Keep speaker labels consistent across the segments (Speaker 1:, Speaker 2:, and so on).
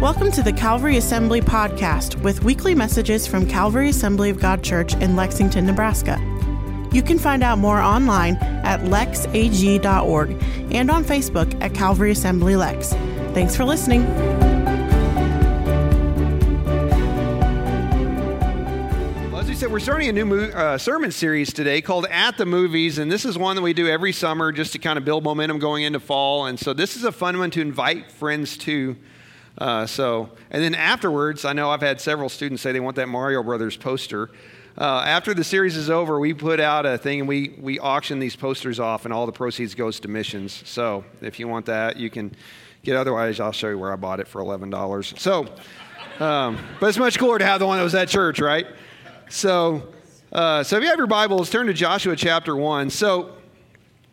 Speaker 1: Welcome to the Calvary Assembly podcast with weekly messages from Calvary Assembly of God Church in Lexington, Nebraska. You can find out more online at lexag.org and on Facebook at Calvary Assembly Lex. Thanks for listening.
Speaker 2: Well, as we said, we're starting a new uh, sermon series today called At the Movies, and this is one that we do every summer just to kind of build momentum going into fall. And so this is a fun one to invite friends to. Uh, so, and then afterwards, I know I've had several students say they want that Mario Brothers poster. Uh, after the series is over, we put out a thing and we, we auction these posters off, and all the proceeds goes to missions. So, if you want that, you can get. Otherwise, I'll show you where I bought it for eleven dollars. So, um, but it's much cooler to have the one that was at church, right? So, uh, so if you have your Bibles, turn to Joshua chapter one. So,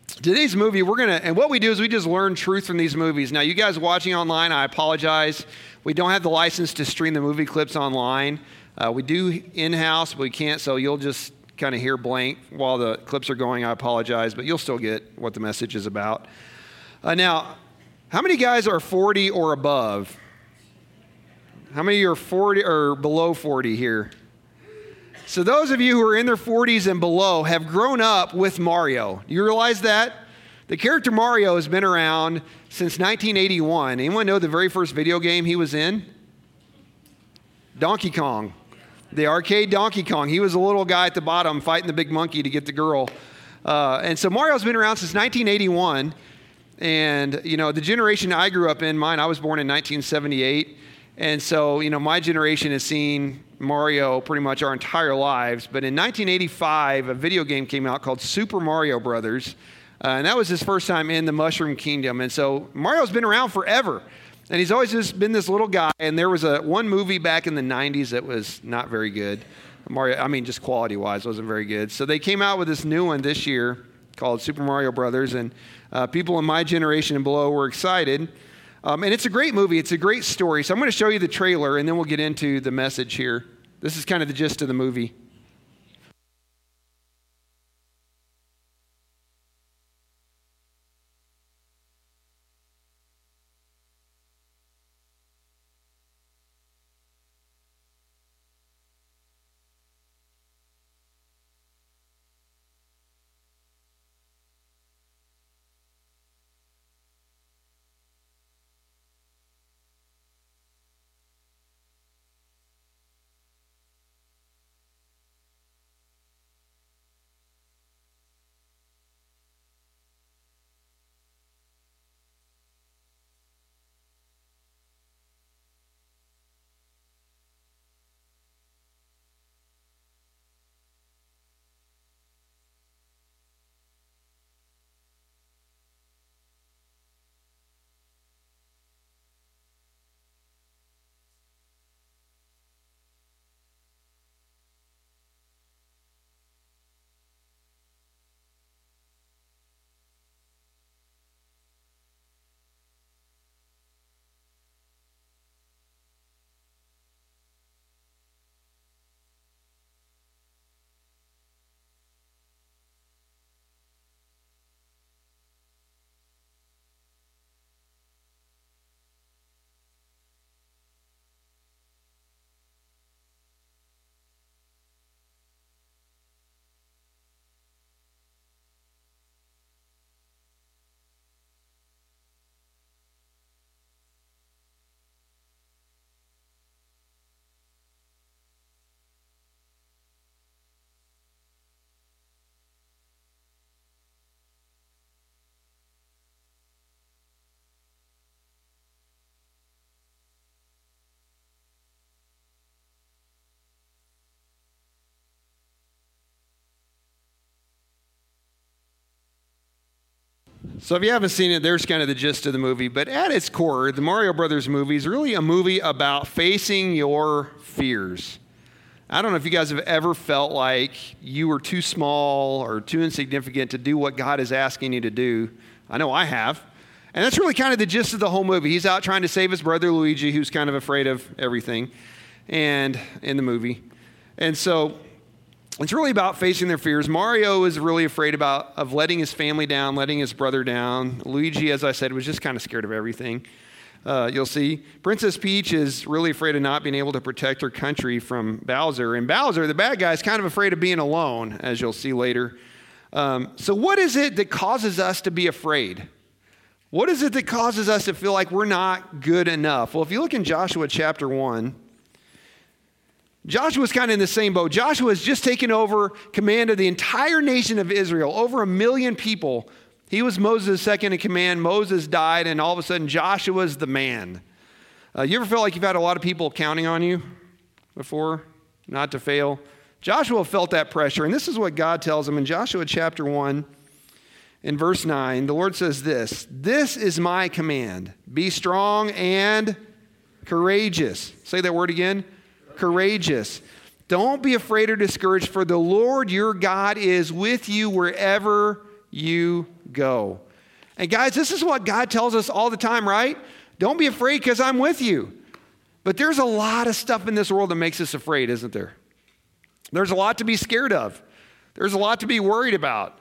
Speaker 2: today's movie, we're gonna, and what we do is we just learn truth from these movies. Now, you guys watching online, I apologize. We don't have the license to stream the movie clips online. Uh, we do in house, but we can't, so you'll just kind of hear blank while the clips are going. I apologize, but you'll still get what the message is about. Uh, now, how many guys are 40 or above? How many are 40 or below 40 here? So, those of you who are in their 40s and below have grown up with Mario. You realize that? The character Mario has been around since 1981. Anyone know the very first video game he was in? Donkey Kong. The arcade Donkey Kong. He was a little guy at the bottom fighting the big monkey to get the girl. Uh, and so Mario's been around since 1981. And, you know, the generation I grew up in, mine, I was born in 1978. And so, you know, my generation has seen Mario pretty much our entire lives. But in 1985, a video game came out called Super Mario Brothers. Uh, and that was his first time in the Mushroom Kingdom. And so Mario's been around forever. And he's always just been this little guy. And there was a one movie back in the 90s that was not very good. Mario, I mean, just quality wise, wasn't very good. So they came out with this new one this year called Super Mario Brothers. And uh, people in my generation and below were excited. Um, and it's a great movie, it's a great story. So I'm going to show you the trailer and then we'll get into the message here. This is kind of the gist of the movie. So if you haven't seen it, there's kind of the gist of the movie. But at its core, the Mario Brothers movie is really a movie about facing your fears. I don't know if you guys have ever felt like you were too small or too insignificant to do what God is asking you to do. I know I have. And that's really kind of the gist of the whole movie. He's out trying to save his brother Luigi, who's kind of afraid of everything, and in the movie. And so it's really about facing their fears. Mario is really afraid about of letting his family down, letting his brother down. Luigi, as I said, was just kind of scared of everything. Uh, you'll see Princess Peach is really afraid of not being able to protect her country from Bowser. And Bowser, the bad guy, is kind of afraid of being alone, as you'll see later. Um, so, what is it that causes us to be afraid? What is it that causes us to feel like we're not good enough? Well, if you look in Joshua chapter 1, Joshua's kind of in the same boat. Joshua has just taken over command of the entire nation of Israel, over a million people. He was Moses' second in command. Moses died, and all of a sudden, Joshua's the man. Uh, you ever felt like you've had a lot of people counting on you before not to fail? Joshua felt that pressure, and this is what God tells him in Joshua chapter 1, in verse 9. The Lord says this This is my command be strong and courageous. Say that word again courageous. Don't be afraid or discouraged, for the Lord your God is with you wherever you go. And guys, this is what God tells us all the time, right? Don't be afraid because I'm with you. But there's a lot of stuff in this world that makes us afraid, isn't there? There's a lot to be scared of. There's a lot to be worried about.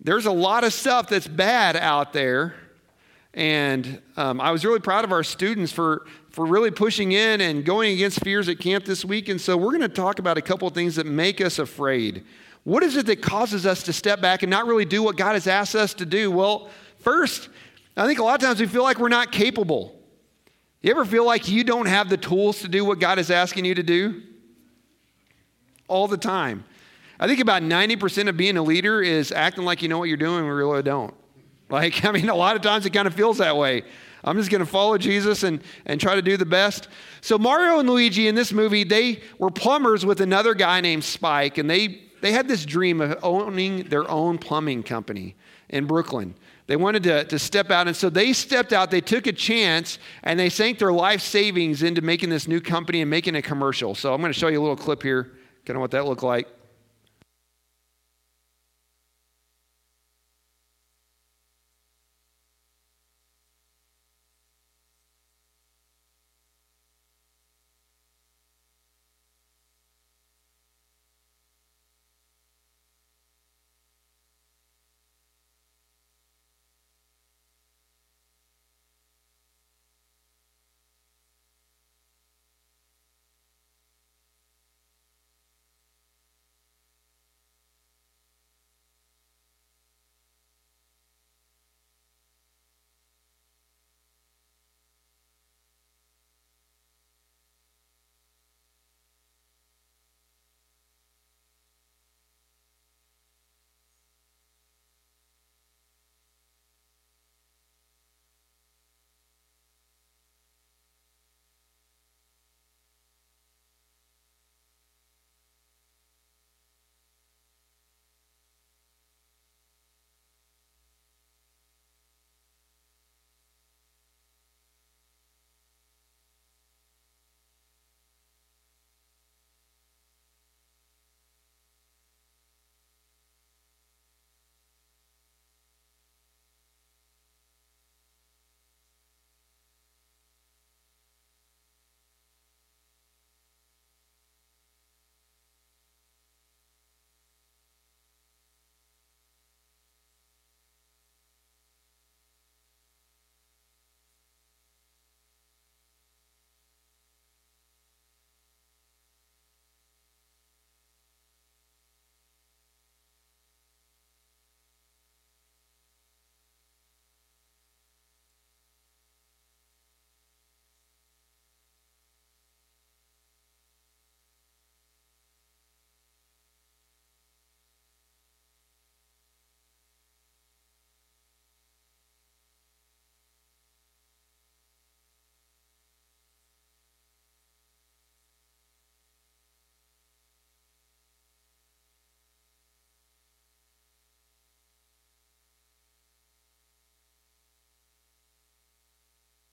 Speaker 2: There's a lot of stuff that's bad out there. And um, I was really proud of our students for, for really pushing in and going against fears at camp this week. And so we're going to talk about a couple of things that make us afraid. What is it that causes us to step back and not really do what God has asked us to do? Well, first, I think a lot of times we feel like we're not capable. You ever feel like you don't have the tools to do what God is asking you to do? all the time. I think about 90% of being a leader is acting like you know what you're doing when we really don't. Like, I mean, a lot of times it kind of feels that way. I'm just going to follow Jesus and, and try to do the best. So, Mario and Luigi in this movie, they were plumbers with another guy named Spike, and they, they had this dream of owning their own plumbing company in Brooklyn. They wanted to, to step out, and so they stepped out, they took a chance, and they sank their life savings into making this new company and making a commercial. So, I'm going to show you a little clip here. Kind of what that looked like.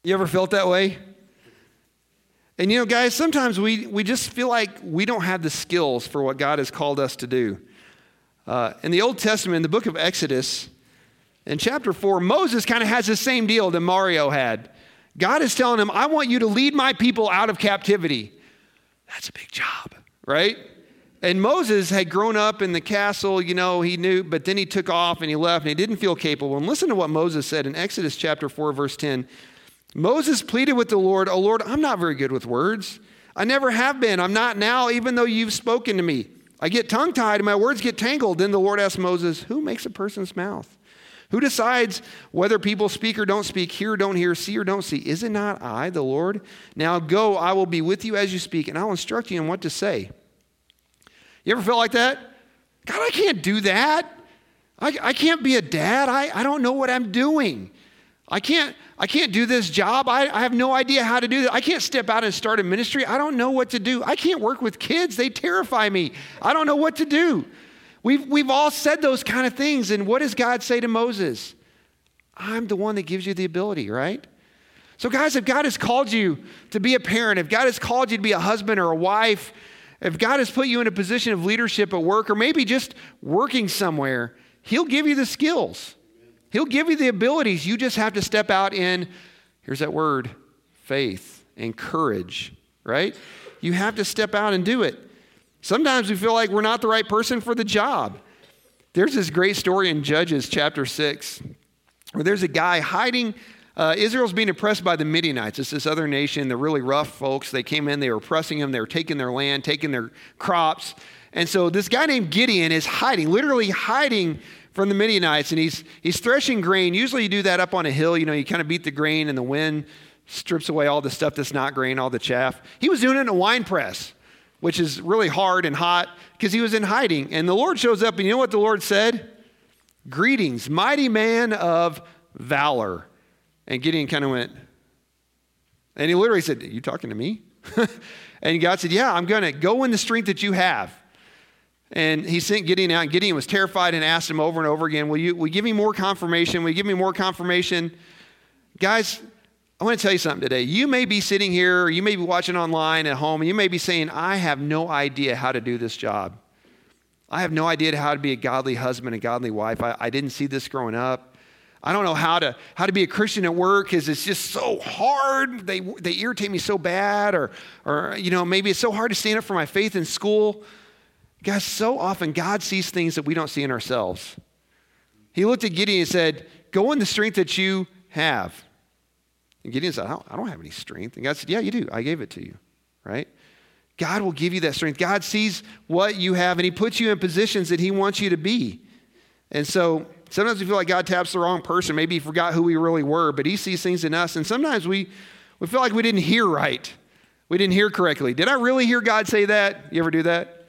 Speaker 2: You ever felt that way? And you know, guys, sometimes we, we just feel like we don't have the skills for what God has called us to do. Uh, in the Old Testament, in the book of Exodus, in chapter 4, Moses kind of has the same deal that Mario had. God is telling him, I want you to lead my people out of captivity. That's a big job, right? And Moses had grown up in the castle, you know, he knew, but then he took off and he left and he didn't feel capable. And listen to what Moses said in Exodus chapter 4, verse 10. Moses pleaded with the Lord, Oh Lord, I'm not very good with words. I never have been. I'm not now, even though you've spoken to me. I get tongue tied and my words get tangled. Then the Lord asked Moses, Who makes a person's mouth? Who decides whether people speak or don't speak, hear or don't hear, see or don't see? Is it not I, the Lord? Now go, I will be with you as you speak, and I'll instruct you in what to say. You ever felt like that? God, I can't do that. I, I can't be a dad. I, I don't know what I'm doing. I can't, I can't do this job. I, I have no idea how to do that. I can't step out and start a ministry. I don't know what to do. I can't work with kids. They terrify me. I don't know what to do. We've, we've all said those kind of things. And what does God say to Moses? I'm the one that gives you the ability, right? So, guys, if God has called you to be a parent, if God has called you to be a husband or a wife, if God has put you in a position of leadership at work or maybe just working somewhere, He'll give you the skills. He'll give you the abilities. You just have to step out in, here's that word, faith and courage, right? You have to step out and do it. Sometimes we feel like we're not the right person for the job. There's this great story in Judges chapter 6 where there's a guy hiding. Uh, Israel's being oppressed by the Midianites. It's this other nation. They're really rough folks. They came in, they were oppressing them, they were taking their land, taking their crops. And so this guy named Gideon is hiding, literally hiding from the Midianites, and he's, he's threshing grain. Usually you do that up on a hill. You know, you kind of beat the grain, and the wind strips away all the stuff that's not grain, all the chaff. He was doing it in a wine press, which is really hard and hot because he was in hiding. And the Lord shows up, and you know what the Lord said? Greetings, mighty man of valor. And Gideon kind of went, and he literally said, You talking to me? and God said, Yeah, I'm going to go in the strength that you have. And he sent Gideon out. And Gideon was terrified and asked him over and over again, Will you, will you give me more confirmation? Will you give me more confirmation? Guys, I want to tell you something today. You may be sitting here, or you may be watching online at home, and you may be saying, I have no idea how to do this job. I have no idea how to be a godly husband, a godly wife. I, I didn't see this growing up. I don't know how to, how to be a Christian at work because it's just so hard. They, they irritate me so bad, or, or, you know, maybe it's so hard to stand up for my faith in school. Guys, so often God sees things that we don't see in ourselves. He looked at Gideon and said, Go in the strength that you have. And Gideon said, I don't, have any strength. And God said, Yeah, you do. I gave it to you, right? God will give you that strength. God sees what you have and He puts you in positions that He wants you to be. And so sometimes we feel like God taps the wrong person. Maybe He forgot who we really were, but He sees things in us. And sometimes we, we feel like we didn't hear right. We didn't hear correctly. Did I really hear God say that? You ever do that?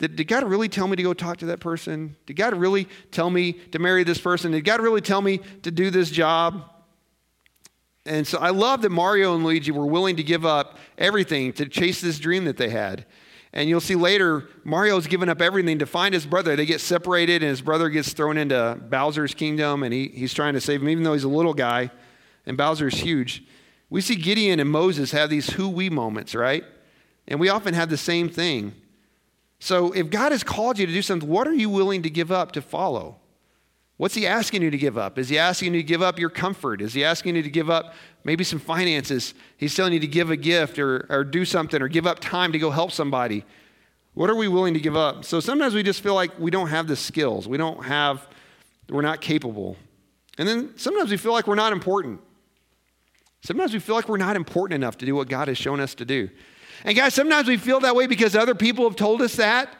Speaker 2: Did, did, God really tell me to go talk to that person? Did God really tell me to marry this person? Did God really tell me to do this job? And so I love that Mario and Luigi were willing to give up everything to chase this dream that they had. And you'll see later, Mario's given up everything to find his brother. They get separated, and his brother gets thrown into Bowser's kingdom, and he, he's trying to save him, even though he's a little guy, and Bowser's huge. We see Gideon and Moses have these who we moments, right? And we often have the same thing. So if God has called you to do something, what are you willing to give up to follow? What's he asking you to give up? Is he asking you to give up your comfort? Is he asking you to give up maybe some finances? He's telling you to give a gift or, or do something or give up time to go help somebody. What are we willing to give up? So sometimes we just feel like we don't have the skills. We don't have, we're not capable. And then sometimes we feel like we're not important. Sometimes we feel like we're not important enough to do what God has shown us to do. And guys, sometimes we feel that way because other people have told us that.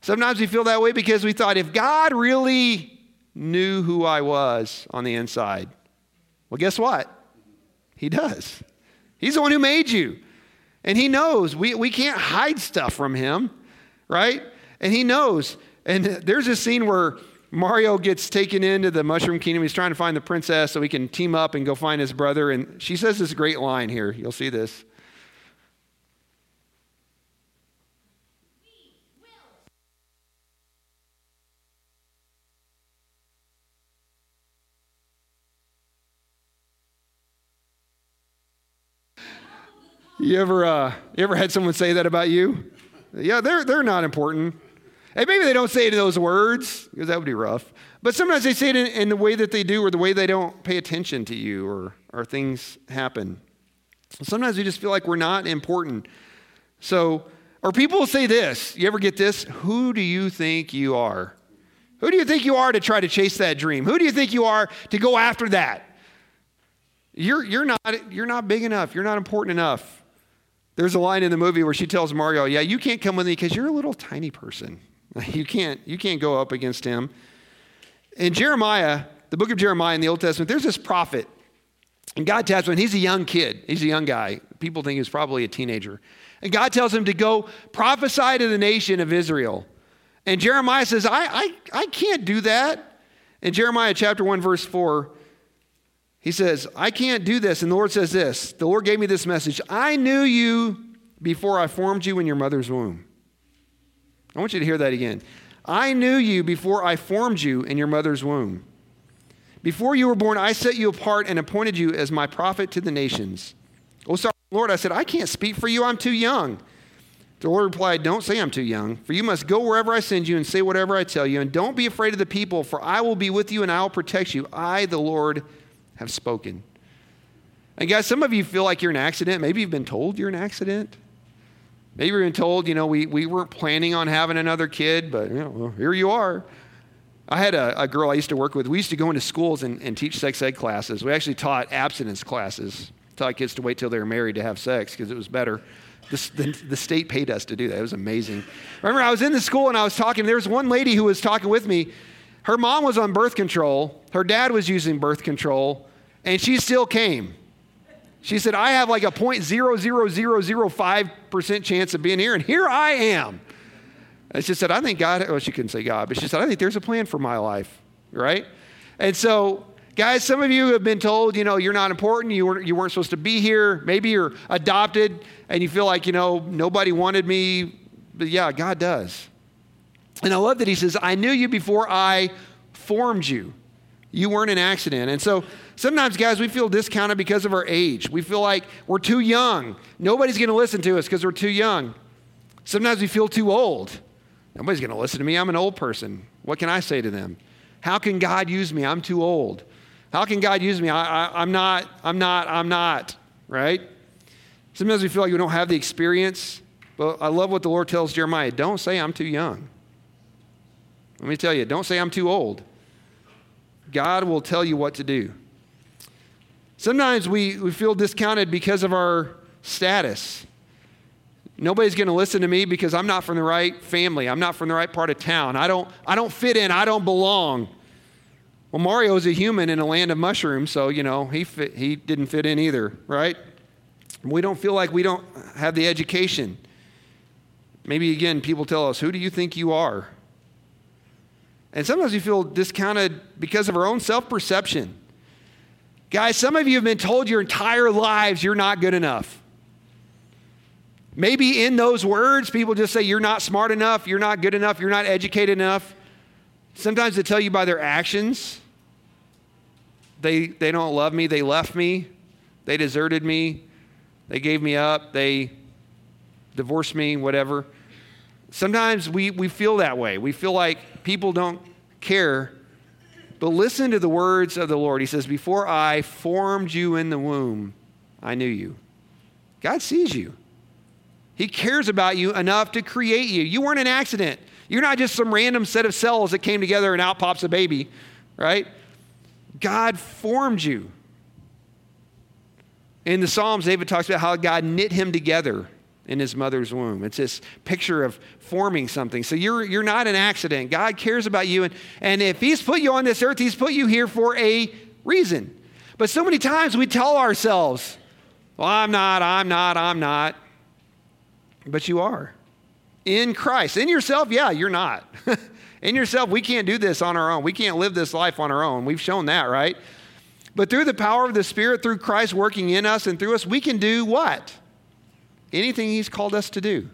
Speaker 2: Sometimes we feel that way because we thought if God really knew who I was on the inside, well, guess what? He does. He's the one who made you. And He knows. We, we can't hide stuff from Him, right? And He knows. And there's a scene where Mario gets taken into the Mushroom Kingdom. He's trying to find the princess so he can team up and go find his brother. And she says this great line here. You'll see this. You ever, uh, you ever had someone say that about you? Yeah, they're, they're not important. And maybe they don't say it in those words, because that would be rough. But sometimes they say it in, in, the way that they do or the way they don't pay attention to you or, or things happen. Sometimes we just feel like we're not important. So, or people will say this. You ever get this? Who do you think you are? Who do you think you are to try to chase that dream? Who do you think you are to go after that? You're, you're, not, you're not big enough. You're not important enough. There's a line in the movie where she tells Mario, Yeah, you can't come with me because you're a little tiny person. You can't, you can't go up against him. In Jeremiah, the book of Jeremiah in the Old Testament, there's this prophet. And God tells him, he's a young kid, he's a young guy. People think he's probably a teenager. And God tells him to go prophesy to the nation of Israel. And Jeremiah says, I, I, I can't do that. In Jeremiah chapter 1, verse 4, he says, I can't do this. And the Lord says this The Lord gave me this message I knew you before I formed you in your mother's womb. I want you to hear that again. I knew you before I formed you in your mother's womb. Before you were born, I set you apart and appointed you as my prophet to the nations. Oh, sorry, Lord, I said, I can't speak for you. I'm too young. The Lord replied, Don't say I'm too young, for you must go wherever I send you and say whatever I tell you. And don't be afraid of the people, for I will be with you and I will protect you. I, the Lord, have spoken. And guys, some of you feel like you're an accident. Maybe you've been told you're an accident. Maybe you've been told, you know, we, we weren't planning on having another kid, but you know, well, here you are. I had a, a, girl I used to work with. We used to go into schools and, and teach sex ed classes. We actually taught abstinence classes, taught kids to wait till they were married to have sex because it was better. The, the, the, state paid us to do that. It was amazing. Remember, I was in the school and I was talking. There was one lady who was talking with me. Her mom was on birth control, her dad was using birth control, and she still came. She said, I have like a 0.00005% chance of being here, and here I am. And she said, I think God, well, she couldn't say God, but she said, I think there's a plan for my life, right? And so, guys, some of you have been told, you know, you're not important, you weren't, you weren't supposed to be here. Maybe you're adopted and you feel like, you know, nobody wanted me. But yeah, God does. And I love that he says, I knew you before I formed you. You weren't an accident. And so sometimes, guys, we feel discounted because of our age. We feel like we're too young. Nobody's going to listen to us because we're too young. Sometimes we feel too old. Nobody's going to listen to me. I'm an old person. What can I say to them? How can God use me? I'm too old. How can God use me? I, am not, I'm not, I'm not, right? Sometimes we feel like we don't have the experience. But I love what the Lord tells Jeremiah don't say I'm too young. Let me tell you, don't say I'm too old. God will tell you what to do. Sometimes we, we feel discounted because of our status. Nobody's going to listen to me because I'm not from the right family. I'm not from the right part of town. I don't, I don't fit in. I don't belong. Well, Mario is a human in a land of mushrooms, so, you know, he, fit, he didn't fit in either, right? We don't feel like we don't have the education. Maybe, again, people tell us, Who do you think you are? And sometimes we feel discounted because of our own self perception. Guys, some of you have been told your entire lives you're not good enough. Maybe in those words, people just say you're not smart enough, you're not good enough, you're not educated enough. Sometimes they tell you by their actions. They, they don't love me, they left me, they deserted me, they gave me up, they divorced me, whatever. Sometimes we, we feel that way. We feel like people don't care. But listen to the words of the Lord. He says, Before I formed you in the womb, I knew you. God sees you. He cares about you enough to create you. You weren't an accident. You're not just some random set of cells that came together and out pops a baby, right? God formed you. In the Psalms, David talks about how God knit him together in his mother's womb. It's this picture of forming something. So you're, you're not an accident. God cares about you. And, and if he's put you on this earth, he's put you here for a reason. But so many times we tell ourselves, well, I'm not, I'm not, I'm not. But you are. In Christ. In yourself, yeah, you're not. in yourself, we can't do this on our own. We can't live this life on our own. We've shown that, right? But through the power of the Spirit, through Christ working in us and through us, we can do what? Anything He's called us to do.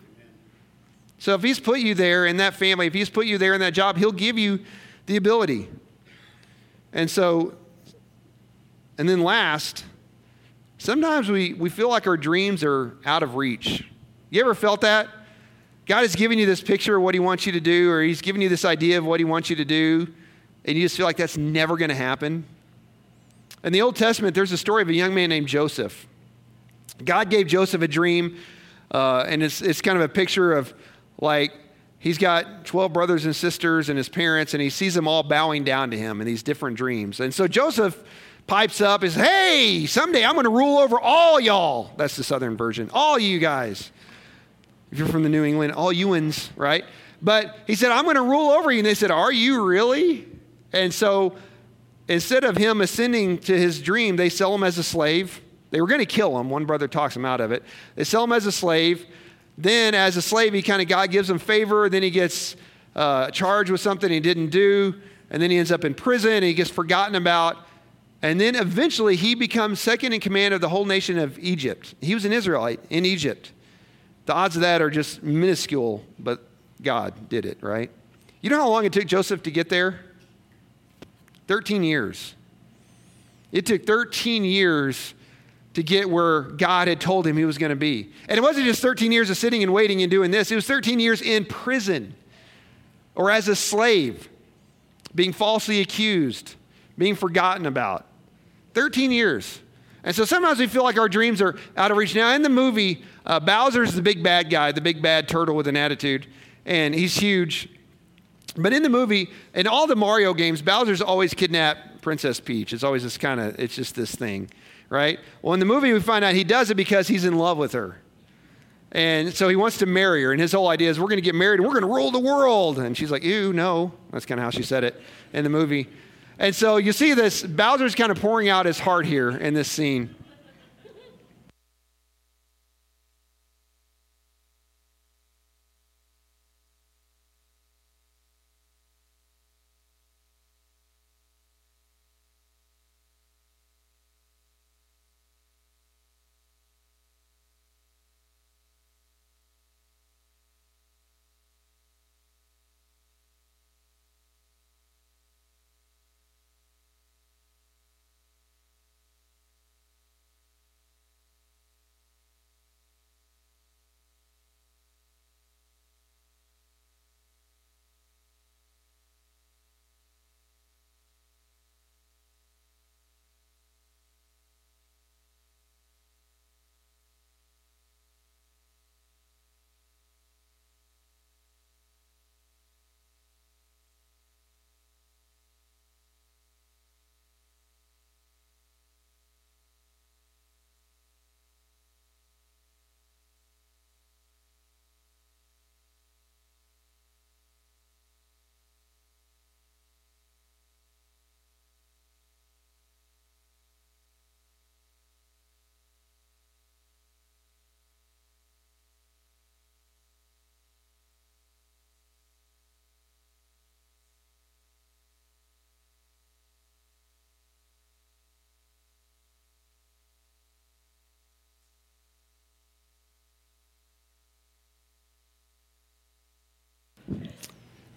Speaker 2: So if He's put you there in that family, if He's put you there in that job, He'll give you the ability. And so, and then last, sometimes we, we feel like our dreams are out of reach. You ever felt that? God has given you this picture of what He wants you to do, or He's given you this idea of what He wants you to do, and you just feel like that's never going to happen. In the Old Testament, there's a story of a young man named Joseph. God gave Joseph a dream, uh, and it's, it's kind of a picture of like he's got 12 brothers and sisters and his parents, and he sees them all bowing down to him in these different dreams. And so Joseph pipes up says, Hey, someday I'm going to rule over all y'all. That's the southern version. All you guys. If you're from the New England, all Ewans, right? But he said, I'm going to rule over you. And they said, Are you really? And so instead of him ascending to his dream, they sell him as a slave. They were going to kill him. One brother talks him out of it. They sell him as a slave. Then, as a slave, he kind of God gives him favor. Then he gets uh, charged with something he didn't do, and then he ends up in prison. And he gets forgotten about. And then eventually, he becomes second in command of the whole nation of Egypt. He was an Israelite in Egypt. The odds of that are just minuscule, but God did it, right? You know how long it took Joseph to get there? 13 years. It took 13 years to get where God had told him he was going to be. And it wasn't just 13 years of sitting and waiting and doing this, it was 13 years in prison or as a slave, being falsely accused, being forgotten about. 13 years. And so sometimes we feel like our dreams are out of reach. Now, in the movie, uh, Bowser's the big bad guy, the big bad turtle with an attitude, and he's huge. But in the movie, in all the Mario games, Bowser's always kidnapped Princess Peach. It's always this kind of, it's just this thing right? Well, in the movie, we find out he does it because he's in love with her. And so he wants to marry her. And his whole idea is we're going to get married and we're going to rule the world. And she's like, ew, no. That's kind of how she said it in the movie. And so you see this, Bowser's kind of pouring out his heart here in this scene.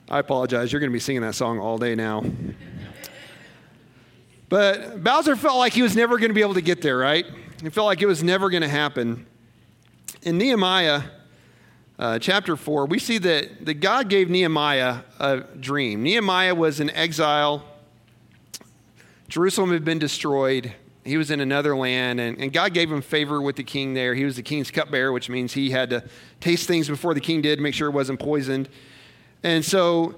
Speaker 2: I apologize. You're going to be singing that song all day now. But Bowser felt like he was never going to be able to get there, right? He felt like it was never going to happen. In Nehemiah uh, chapter 4, we see that, that God gave Nehemiah a dream. Nehemiah was in exile, Jerusalem had been destroyed. He was in another land, and, and God gave him favor with the king there. He was the king's cupbearer, which means he had to taste things before the king did, make sure it wasn't poisoned. And so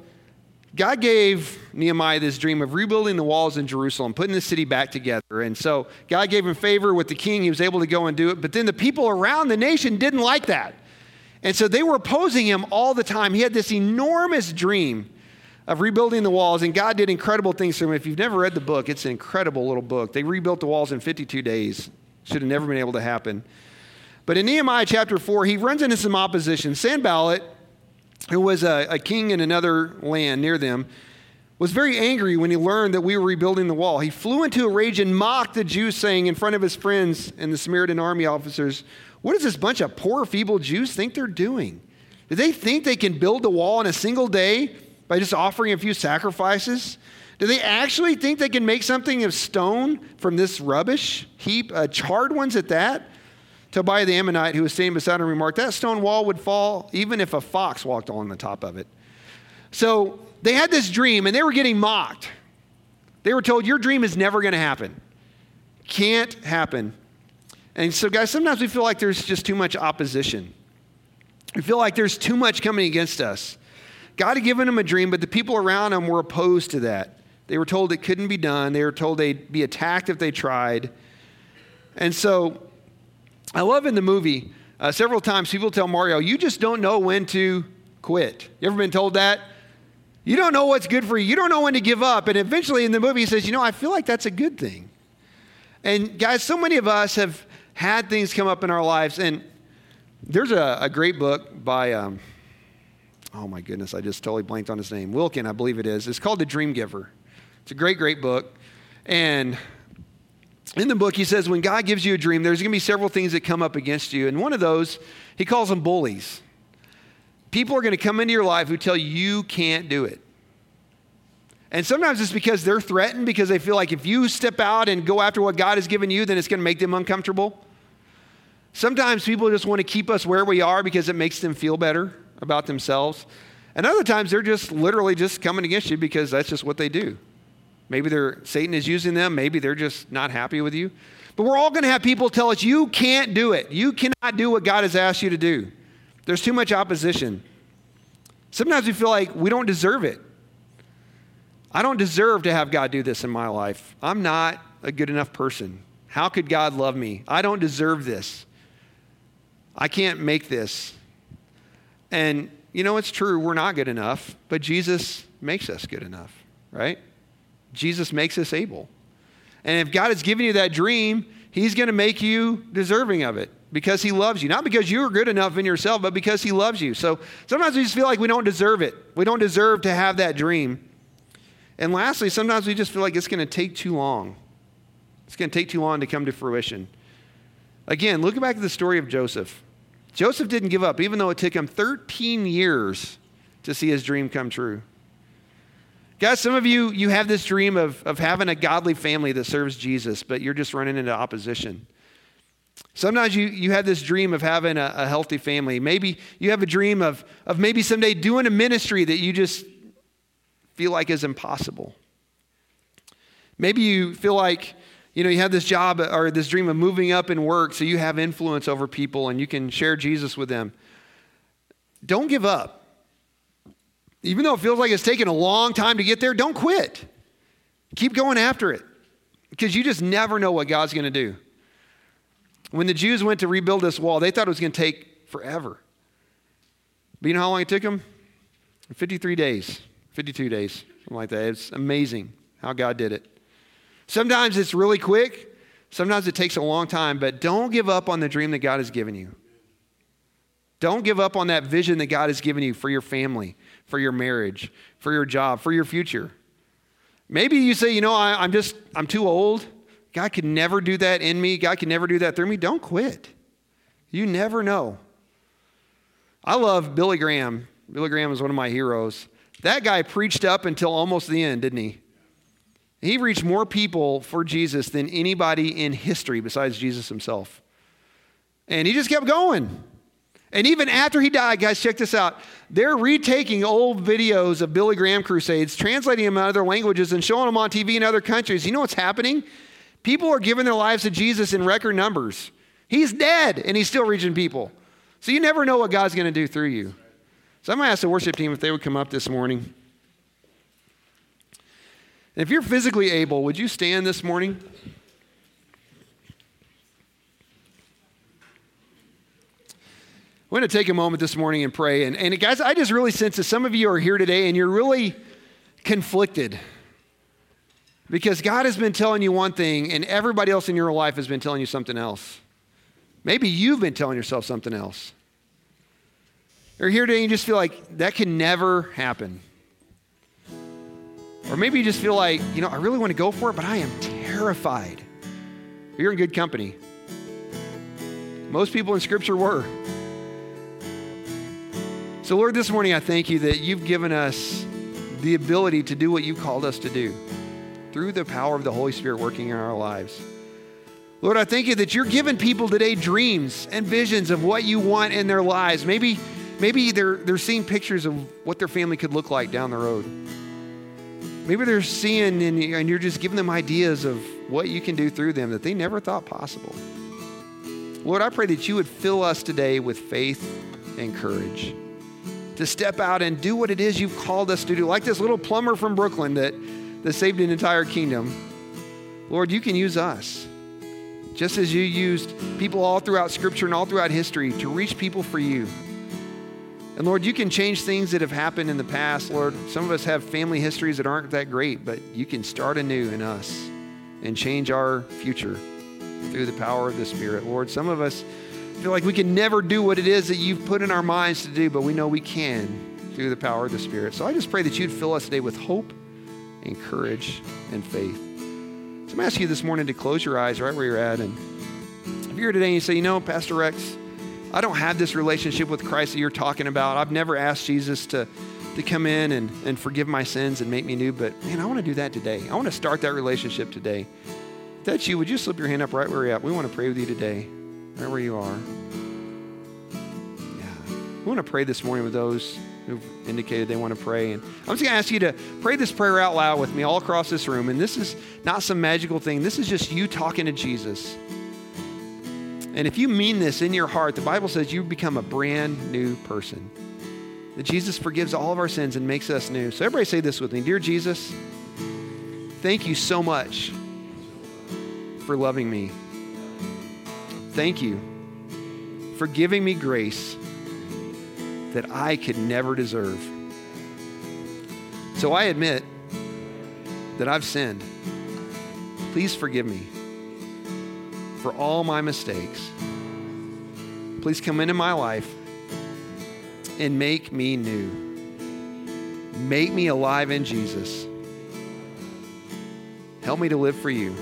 Speaker 2: God gave Nehemiah this dream of rebuilding the walls in Jerusalem, putting the city back together. And so God gave him favor with the king. He was able to go and do it. But then the people around the nation didn't like that. And so they were opposing him all the time. He had this enormous dream of rebuilding the walls, and God did incredible things for him. If you've never read the book, it's an incredible little book. They rebuilt the walls in 52 days. Should have never been able to happen. But in Nehemiah chapter 4, he runs into some opposition. Sanballat who was a, a king in another land near them, was very angry when he learned that we were rebuilding the wall. He flew into a rage and mocked the Jews, saying in front of his friends and the Samaritan army officers, What does this bunch of poor, feeble Jews think they're doing? Do they think they can build the wall in a single day by just offering a few sacrifices? Do they actually think they can make something of stone from this rubbish heap, uh, charred ones at that? Tobiah the Ammonite, who was standing beside him, remarked, That stone wall would fall even if a fox walked on the top of it. So they had this dream and they were getting mocked. They were told, Your dream is never going to happen. Can't happen. And so, guys, sometimes we feel like there's just too much opposition. We feel like there's too much coming against us. God had given them a dream, but the people around them were opposed to that. They were told it couldn't be done. They were told they'd be attacked if they tried. And so I love in the movie, uh, several times people tell Mario, you just don't know when to quit. You ever been told that? You don't know what's good for you. You don't know when to give up. And eventually in the movie, he says, You know, I feel like that's a good thing. And guys, so many of us have had things come up in our lives. And there's a, a great book by, um, oh my goodness, I just totally blanked on his name. Wilkin, I believe it is. It's called The Dream Giver. It's a great, great book. And in the book, he says, when God gives you a dream, there's going to be several things that come up against you. And one of those, he calls them bullies. People are going to come into your life who tell you you can't do it. And sometimes it's because they're threatened because they feel like if you step out and go after what God has given you, then it's going to make them uncomfortable. Sometimes people just want to keep us where we are because it makes them feel better about themselves. And other times they're just literally just coming against you because that's just what they do. Maybe they're Satan is using them, maybe they're just not happy with you. But we're all going to have people tell us you can't do it. You cannot do what God has asked you to do. There's too much opposition. Sometimes we feel like we don't deserve it. I don't deserve to have God do this in my life. I'm not a good enough person. How could God love me? I don't deserve this. I can't make this. And you know, it's true, we're not good enough, but Jesus makes us good enough, right? Jesus makes us able. And if God has given you that dream, He's going to make you deserving of it because He loves you. Not because you're good enough in yourself, but because He loves you. So sometimes we just feel like we don't deserve it. We don't deserve to have that dream. And lastly, sometimes we just feel like it's going to take too long. It's going to take too long to come to fruition. Again, look back at the story of Joseph. Joseph didn't give up, even though it took him 13 years to see his dream come true. Guys, some of you, you have this dream of, of having a godly family that serves Jesus, but you're just running into opposition. Sometimes you, you have this dream of having a, a healthy family. Maybe you have a dream of, of maybe someday doing a ministry that you just feel like is impossible. Maybe you feel like you know, you have this job or this dream of moving up in work so you have influence over people and you can share Jesus with them. Don't give up. Even though it feels like it's taken a long time to get there, don't quit. Keep going after it because you just never know what God's going to do. When the Jews went to rebuild this wall, they thought it was going to take forever. But you know how long it took them? 53 days, 52 days, something like that. It's amazing how God did it. Sometimes it's really quick, sometimes it takes a long time, but don't give up on the dream that God has given you. Don't give up on that vision that God has given you for your family, for your marriage, for your job, for your future. Maybe you say, you know, I, am just, I'm too old. God could never do that in me. God could never do that through me. Don't quit. You never know. I love Billy Graham. Billy Graham is one of my heroes. That guy preached up until almost the end, didn't he? He reached more people for Jesus than anybody in history besides Jesus himself. And he just kept going. And even after he died, guys, check this out. They're retaking old videos of Billy Graham crusades, translating them in other languages, and showing them on TV in other countries. You know what's happening? People are giving their lives to Jesus in record numbers. He's dead, and he's still reaching people. So you never know what God's going to do through you. So I'm going to ask the worship team if they would come up this morning. If you're physically able, would you stand this morning? We're going to take a moment this morning and pray. And, and guys, I just really sense that some of you are here today and you're really conflicted because God has been telling you one thing and everybody else in your life has been telling you something else. Maybe you've been telling yourself something else. Or here today and you just feel like that can never happen. Or maybe you just feel like, you know, I really want to go for it, but I am terrified. You're in good company. Most people in Scripture were. So, Lord, this morning I thank you that you've given us the ability to do what you called us to do through the power of the Holy Spirit working in our lives. Lord, I thank you that you're giving people today dreams and visions of what you want in their lives. Maybe, maybe they're, they're seeing pictures of what their family could look like down the road. Maybe they're seeing and you're just giving them ideas of what you can do through them that they never thought possible. Lord, I pray that you would fill us today with faith and courage to step out and do what it is you've called us to do. Like this little plumber from Brooklyn that, that saved an entire kingdom. Lord, you can use us. Just as you used people all throughout Scripture and all throughout history to reach people for you. And Lord, you can change things that have happened in the past. Lord, some of us have family histories that aren't that great, but you can start anew in us and change our future through the power of the Spirit. Lord, some of us feel like we can never do what it is that you've put in our minds to do, but we know we can through the power of the Spirit. So I just pray that you'd fill us today with hope and courage and faith. So I'm asking you this morning to close your eyes right where you're at. And if you're here today and you say, you know, Pastor Rex, I don't have this relationship with Christ that you're talking about. I've never asked Jesus to, to come in and, and forgive my sins and make me new, but man, I want to do that today. I want to start that relationship today. If that's you, would you slip your hand up right where you're at? We want to pray with you today, right where you are. Yeah. We want to pray this morning with those who've indicated they want to pray. And I'm just going to ask you to pray this prayer out loud with me all across this room. And this is not some magical thing, this is just you talking to Jesus. And if you mean this in your heart, the Bible says you become a brand new person. That Jesus forgives all of our sins and makes us new. So, everybody say this with me Dear Jesus, thank you so much for loving me. Thank you for giving me grace that I could never deserve. So I admit that I've sinned. Please forgive me for all my mistakes. Please come into my life and make me new. Make me alive in Jesus. Help me to live for you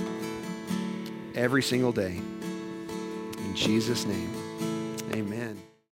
Speaker 2: every single day. Jesus' name.